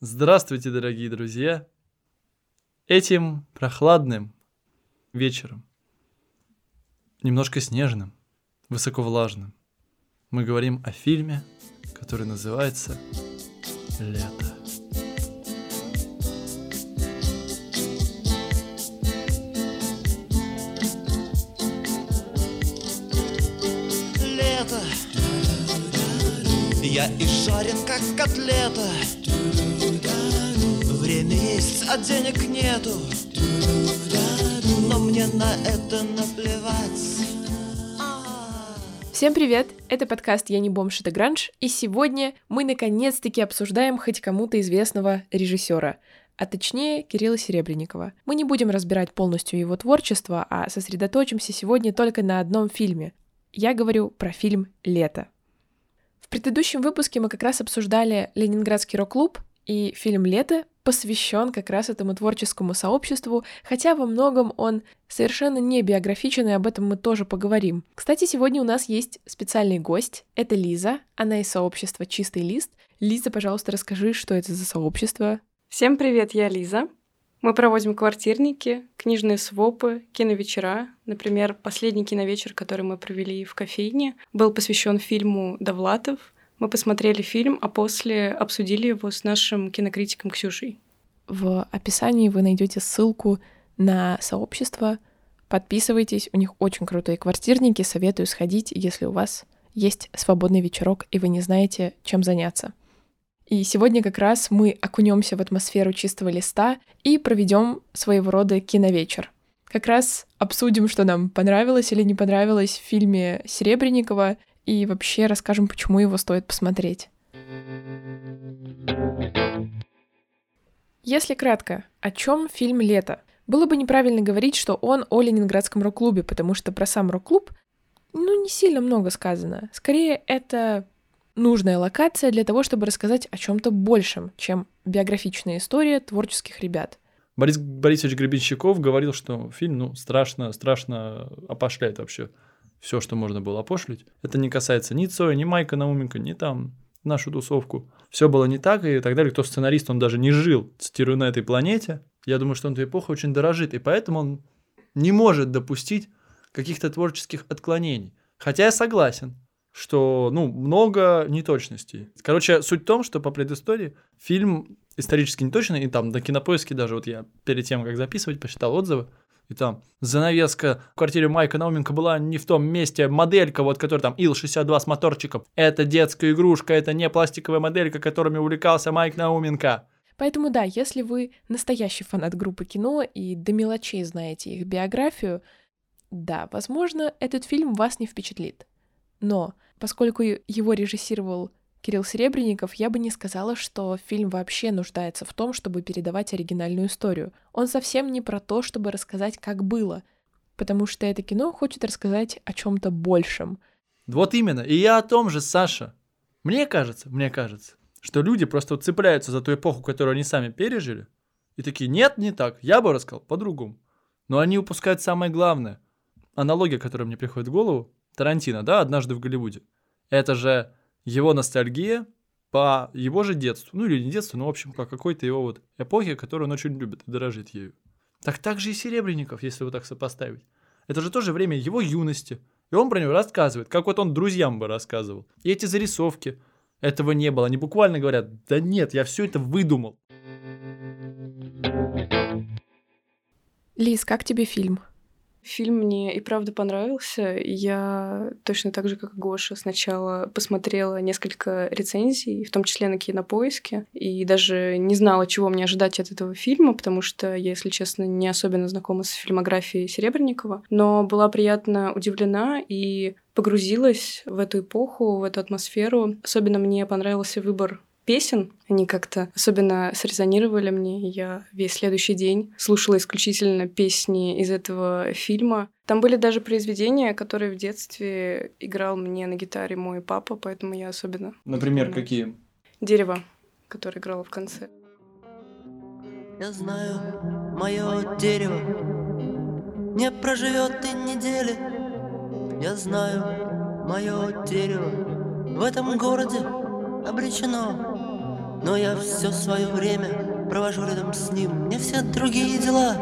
Здравствуйте, дорогие друзья! Этим прохладным вечером, немножко снежным, высоковлажным, мы говорим о фильме, который называется «Лето». Лето Я и жарен, как котлета есть, а денег нету Но мне на это наплевать Всем привет! Это подкаст «Я не бомж, это гранж», и сегодня мы наконец-таки обсуждаем хоть кому-то известного режиссера, а точнее Кирилла Серебренникова. Мы не будем разбирать полностью его творчество, а сосредоточимся сегодня только на одном фильме. Я говорю про фильм «Лето». В предыдущем выпуске мы как раз обсуждали Ленинградский рок-клуб, и фильм «Лето» посвящен как раз этому творческому сообществу, хотя во многом он совершенно не биографичен, и об этом мы тоже поговорим. Кстати, сегодня у нас есть специальный гость. Это Лиза, она из сообщества «Чистый лист». Лиза, пожалуйста, расскажи, что это за сообщество. Всем привет, я Лиза. Мы проводим квартирники, книжные свопы, киновечера. Например, последний киновечер, который мы провели в кофейне, был посвящен фильму «Довлатов», мы посмотрели фильм, а после обсудили его с нашим кинокритиком Ксюшей. В описании вы найдете ссылку на сообщество. Подписывайтесь, у них очень крутые квартирники, советую сходить, если у вас есть свободный вечерок и вы не знаете, чем заняться. И сегодня как раз мы окунемся в атмосферу чистого листа и проведем своего рода киновечер. Как раз обсудим, что нам понравилось или не понравилось в фильме Серебренникова, и вообще расскажем, почему его стоит посмотреть. Если кратко, о чем фильм «Лето»? Было бы неправильно говорить, что он о Ленинградском рок-клубе, потому что про сам рок-клуб, ну, не сильно много сказано. Скорее, это нужная локация для того, чтобы рассказать о чем-то большем, чем биографичная история творческих ребят. Борис Борисович Гребенщиков говорил, что фильм, ну, страшно, страшно опошляет вообще все, что можно было опошлить. Это не касается ни Цоя, ни Майка Науменко, ни там нашу тусовку. Все было не так и так далее. Кто сценарист, он даже не жил, цитирую, на этой планете. Я думаю, что он этой эпохой очень дорожит, и поэтому он не может допустить каких-то творческих отклонений. Хотя я согласен, что, ну, много неточностей. Короче, суть в том, что по предыстории фильм исторически неточный, и там на кинопоиске даже, вот я перед тем, как записывать, посчитал отзывы, и там занавеска в квартире Майка Науменко была не в том месте, моделька, вот которая там Ил-62 с моторчиком. Это детская игрушка, это не пластиковая моделька, которыми увлекался Майк Науменко. Поэтому да, если вы настоящий фанат группы кино и до мелочей знаете их биографию, да, возможно, этот фильм вас не впечатлит. Но поскольку его режиссировал Кирилл Серебренников, я бы не сказала, что фильм вообще нуждается в том, чтобы передавать оригинальную историю. Он совсем не про то, чтобы рассказать, как было, потому что это кино хочет рассказать о чем-то большем. Вот именно. И я о том же, Саша. Мне кажется, мне кажется, что люди просто цепляются за ту эпоху, которую они сами пережили, и такие, нет, не так, я бы рассказал по-другому. Но они упускают самое главное. Аналогия, которая мне приходит в голову, Тарантино, да, однажды в Голливуде. Это же его ностальгия по его же детству. Ну или не детству, но в общем по какой-то его вот эпохе, которую он очень любит и дорожит ею. Так так же и Серебренников, если вот так сопоставить. Это же тоже время его юности. И он про него рассказывает, как вот он друзьям бы рассказывал. И эти зарисовки, этого не было. Они буквально говорят, да нет, я все это выдумал. Лиз, как тебе фильм? Фильм мне и правда понравился. Я точно так же, как и Гоша, сначала посмотрела несколько рецензий, в том числе на кинопоиске, и даже не знала, чего мне ожидать от этого фильма, потому что я, если честно, не особенно знакома с фильмографией Серебренникова, но была приятно удивлена и погрузилась в эту эпоху, в эту атмосферу. Особенно мне понравился выбор песен. Они как-то особенно срезонировали мне. Я весь следующий день слушала исключительно песни из этого фильма. Там были даже произведения, которые в детстве играл мне на гитаре мой папа, поэтому я особенно... Например, какие? «Дерево», которое играло в конце. Я знаю, мое дерево не проживет и недели. Я знаю, мое дерево в этом городе обречено Но я все свое время провожу рядом с ним. Мне все другие дела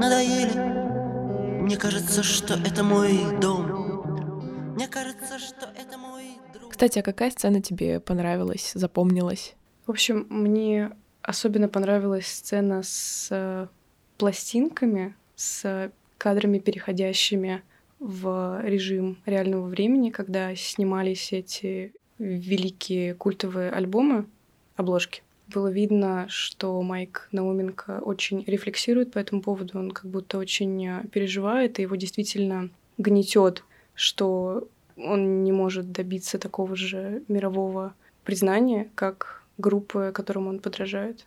надоели. Мне кажется, что это мой дом. Мне кажется, что это мой друг. Кстати, а какая сцена тебе понравилась, запомнилась? В общем, мне особенно понравилась сцена с э, пластинками, с кадрами, переходящими в режим реального времени, когда снимались эти великие культовые альбомы, обложки. Было видно, что Майк Науменко очень рефлексирует по этому поводу, он как будто очень э, переживает, и его действительно гнетет, что он не может добиться такого же мирового признания, как группы, которым он подражает.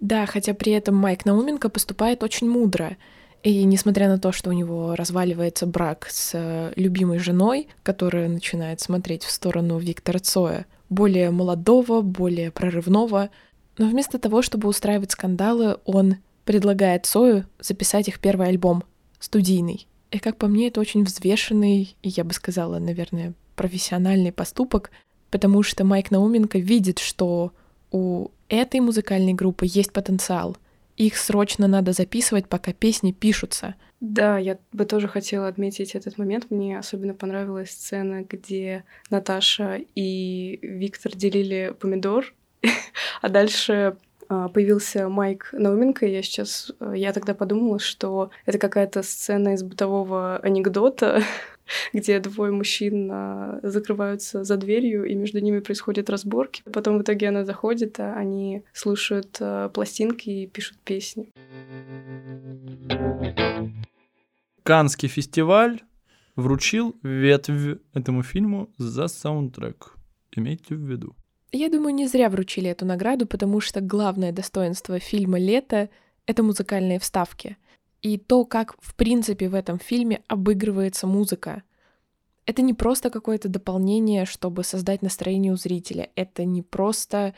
Да, хотя при этом Майк Науменко поступает очень мудро. И несмотря на то, что у него разваливается брак с э, любимой женой, которая начинает смотреть в сторону Виктора Цоя, более молодого, более прорывного, но вместо того, чтобы устраивать скандалы, он предлагает Цою записать их первый альбом, студийный. И как по мне, это очень взвешенный и, я бы сказала, наверное, профессиональный поступок, потому что Майк Науменко видит, что у этой музыкальной группы есть потенциал. Их срочно надо записывать, пока песни пишутся. Да, я бы тоже хотела отметить этот момент. Мне особенно понравилась сцена, где Наташа и Виктор делили помидор, а дальше а, появился Майк Науменко, я сейчас, я тогда подумала, что это какая-то сцена из бытового анекдота, где двое мужчин а, закрываются за дверью, и между ними происходят разборки. Потом в итоге она заходит, а они слушают а, пластинки и пишут песни. Канский фестиваль вручил ветвь этому фильму за саундтрек. Имейте в виду. Я думаю, не зря вручили эту награду, потому что главное достоинство фильма «Лето» — это музыкальные вставки. И то, как, в принципе, в этом фильме обыгрывается музыка. Это не просто какое-то дополнение, чтобы создать настроение у зрителя. Это не просто,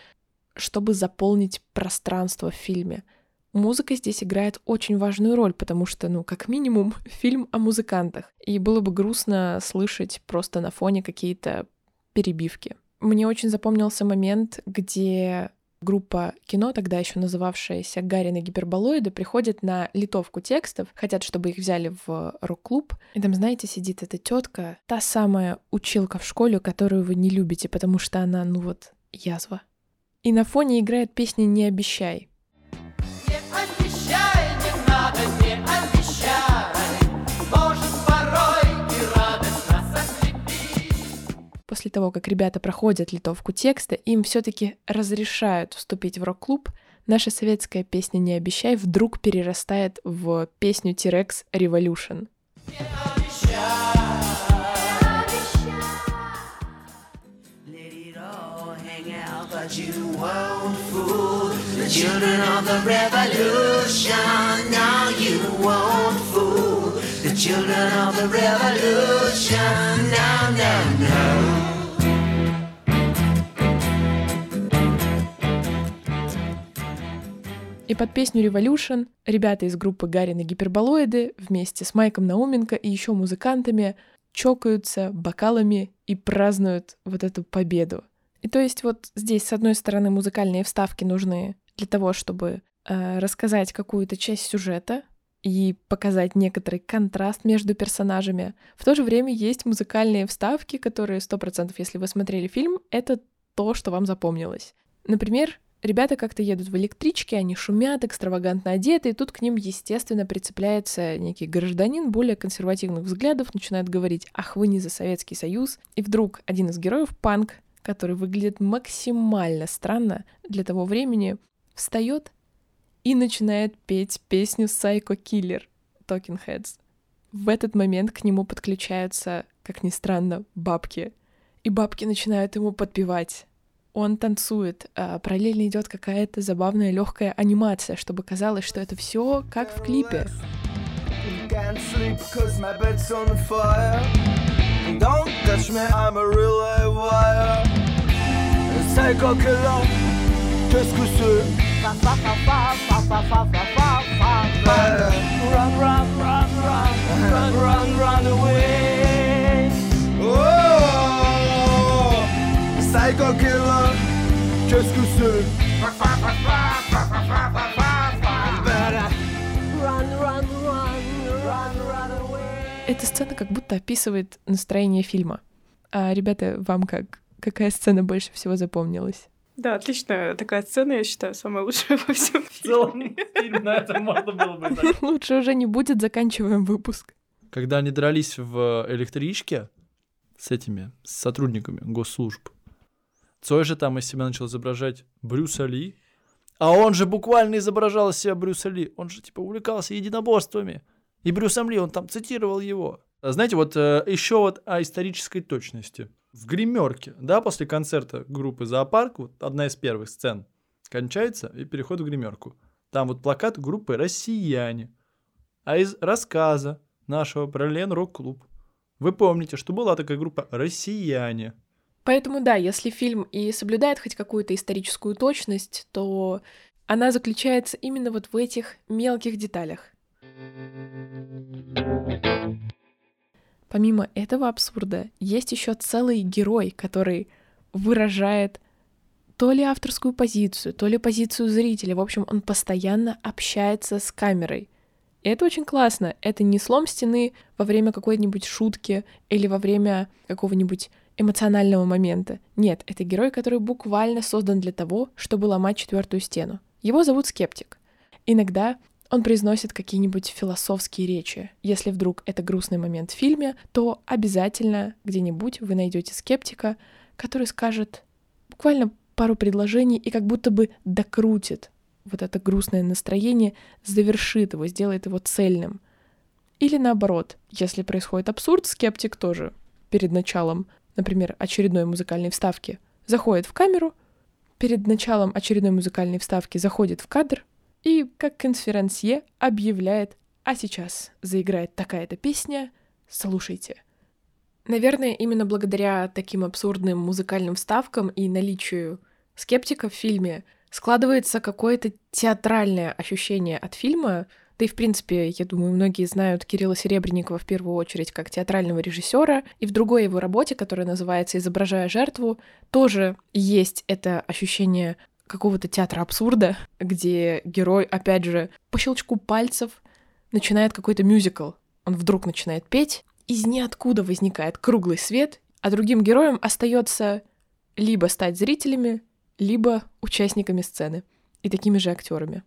чтобы заполнить пространство в фильме. Музыка здесь играет очень важную роль, потому что, ну, как минимум, фильм о музыкантах. И было бы грустно слышать просто на фоне какие-то перебивки. Мне очень запомнился момент, где группа кино, тогда еще называвшаяся Гарин и гиперболоиды, приходит на литовку текстов, хотят, чтобы их взяли в рок-клуб. И там, знаете, сидит эта тетка, та самая училка в школе, которую вы не любите, потому что она, ну вот, язва. И на фоне играет песня «Не обещай». После того, как ребята проходят литовку текста, им все-таки разрешают вступить в рок-клуб, наша советская песня «Не обещай» вдруг перерастает в песню T-Rex Revolution. Children of the revolution, now you won't fool the children of the revolution, now, now, now. И под песню Revolution ребята из группы Гарин и Гиперболоиды вместе с Майком Науменко и еще музыкантами чокаются бокалами и празднуют вот эту победу. И то есть вот здесь, с одной стороны, музыкальные вставки нужны для того, чтобы э, рассказать какую-то часть сюжета и показать некоторый контраст между персонажами. В то же время есть музыкальные вставки, которые 100%, если вы смотрели фильм, это то, что вам запомнилось. Например, Ребята как-то едут в электричке, они шумят, экстравагантно одеты, и тут к ним, естественно, прицепляется некий гражданин более консервативных взглядов, начинает говорить «Ах, вы не за Советский Союз!» И вдруг один из героев, Панк, который выглядит максимально странно для того времени, встает и начинает петь песню Psycho Killer Talking Heads. В этот момент к нему подключаются, как ни странно, бабки. И бабки начинают ему подпевать он танцует, а параллельно идет какая-то забавная легкая анимация, чтобы казалось, что это все как в клипе. Run, run, run, run, run, run, run away. Psycho killer, qu'est-ce que c'est Эта сцена как будто описывает настроение фильма. А, ребята, вам как? Какая сцена больше всего запомнилась? Да, отличная такая сцена, я считаю, самая лучшая во всем В целом, фильм на этом можно было бы. Лучше уже не будет, заканчиваем выпуск. Когда они дрались в электричке с этими с сотрудниками госслужб, Цой же там из себя начал изображать Брюса Ли, а он же буквально изображал из себя Брюса Ли. Он же типа увлекался единоборствами. И Брюсом Ли, он там цитировал его. А Знаете, вот еще вот о исторической точности. В гримерке, да, после концерта группы «Зоопарк», вот одна из первых сцен кончается и переход в гримерку. Там вот плакат группы «Россияне». А из рассказа нашего про Лен Рок-клуб вы помните, что была такая группа «Россияне». Поэтому да, если фильм и соблюдает хоть какую-то историческую точность, то она заключается именно вот в этих мелких деталях. Помимо этого абсурда, есть еще целый герой, который выражает то ли авторскую позицию, то ли позицию зрителя. В общем, он постоянно общается с камерой. И это очень классно. Это не слом стены во время какой-нибудь шутки или во время какого-нибудь эмоционального момента. Нет, это герой, который буквально создан для того, чтобы ломать четвертую стену. Его зовут Скептик. Иногда он произносит какие-нибудь философские речи. Если вдруг это грустный момент в фильме, то обязательно где-нибудь вы найдете скептика, который скажет буквально пару предложений и как будто бы докрутит вот это грустное настроение, завершит его, сделает его цельным. Или наоборот, если происходит абсурд, скептик тоже перед началом, например, очередной музыкальной вставки, заходит в камеру, перед началом очередной музыкальной вставки заходит в кадр и, как конферансье, объявляет «А сейчас заиграет такая-то песня, слушайте». Наверное, именно благодаря таким абсурдным музыкальным вставкам и наличию скептика в фильме складывается какое-то театральное ощущение от фильма, да и, в принципе, я думаю, многие знают Кирилла Серебренникова в первую очередь как театрального режиссера, и в другой его работе, которая называется «Изображая жертву», тоже есть это ощущение какого-то театра абсурда, где герой, опять же, по щелчку пальцев начинает какой-то мюзикл. Он вдруг начинает петь, из ниоткуда возникает круглый свет, а другим героям остается либо стать зрителями, либо участниками сцены и такими же актерами.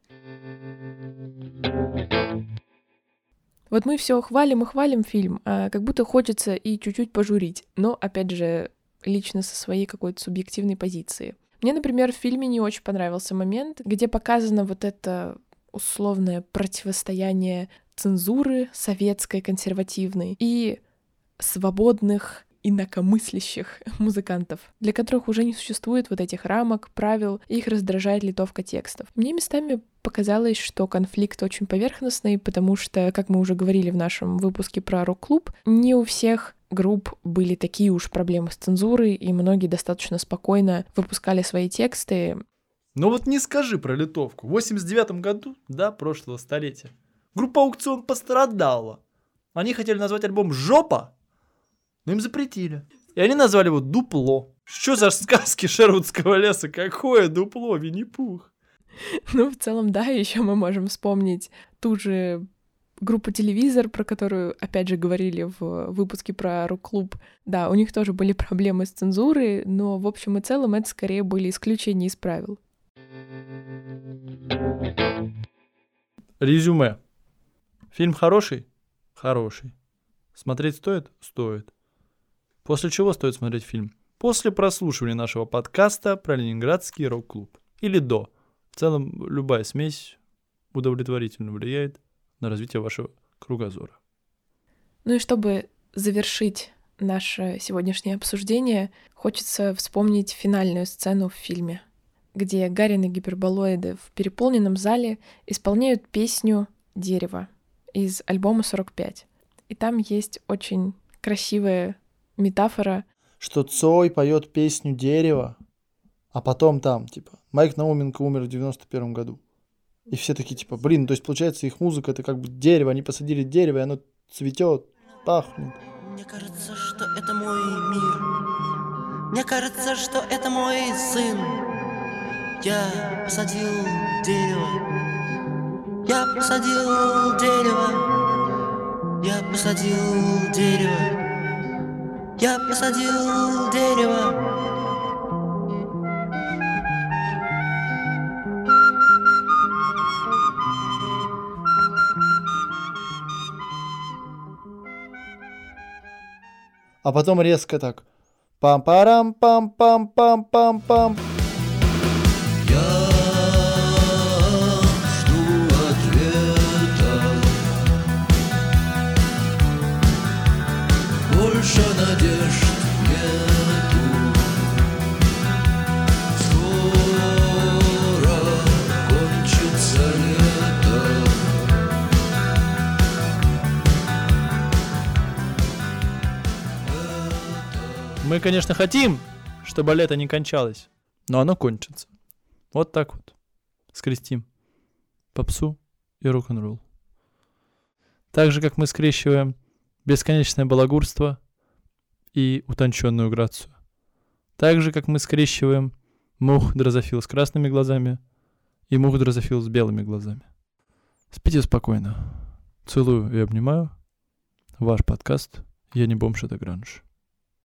Вот мы все хвалим и хвалим фильм, а как будто хочется и чуть-чуть пожурить, но, опять же, лично со своей какой-то субъективной позиции. Мне, например, в фильме не очень понравился момент, где показано вот это условное противостояние цензуры советской, консервативной и свободных инакомыслящих музыкантов, для которых уже не существует вот этих рамок, правил, и их раздражает литовка текстов. Мне местами показалось, что конфликт очень поверхностный, потому что, как мы уже говорили в нашем выпуске про рок-клуб, не у всех групп были такие уж проблемы с цензурой, и многие достаточно спокойно выпускали свои тексты. Ну вот не скажи про литовку. В 89 году, да, прошлого столетия, группа «Аукцион» пострадала. Они хотели назвать альбом «Жопа», но им запретили. И они назвали его «Дупло». Что за сказки Шервудского леса? Какое дупло, Винни-Пух? Ну, в целом, да, еще мы можем вспомнить ту же группу «Телевизор», про которую, опять же, говорили в выпуске про рок-клуб. Да, у них тоже были проблемы с цензурой, но в общем и целом это скорее были исключения из правил. Резюме. Фильм хороший? Хороший. Смотреть стоит? Стоит. После чего стоит смотреть фильм? После прослушивания нашего подкаста про Ленинградский рок-клуб. Или до. В целом, любая смесь удовлетворительно влияет на развитие вашего кругозора. Ну и чтобы завершить наше сегодняшнее обсуждение, хочется вспомнить финальную сцену в фильме, где Гарин и гиперболоиды в переполненном зале исполняют песню «Дерево» из альбома «45». И там есть очень красивая метафора. Что Цой поет песню «Дерево», а потом там, типа, Майк Науменко умер в 91 году. И все такие, типа, блин, то есть, получается, их музыка это как бы дерево, они посадили дерево, и оно цветет, пахнет. Мне кажется, что это мой мир. Мне кажется, что это мой сын. Я посадил дерево. Я посадил дерево. Я посадил дерево. Я посадил дерево. А потом резко так. Пам-парам, Мы, конечно, хотим, чтобы лето не кончалось, но оно кончится. Вот так вот. Скрестим попсу и рок-н-ролл. Так же, как мы скрещиваем бесконечное балагурство и утонченную грацию. Так же, как мы скрещиваем мух дрозофил с красными глазами и мух дрозофил с белыми глазами. Спите спокойно. Целую и обнимаю. Ваш подкаст «Я не бомж, это гранж».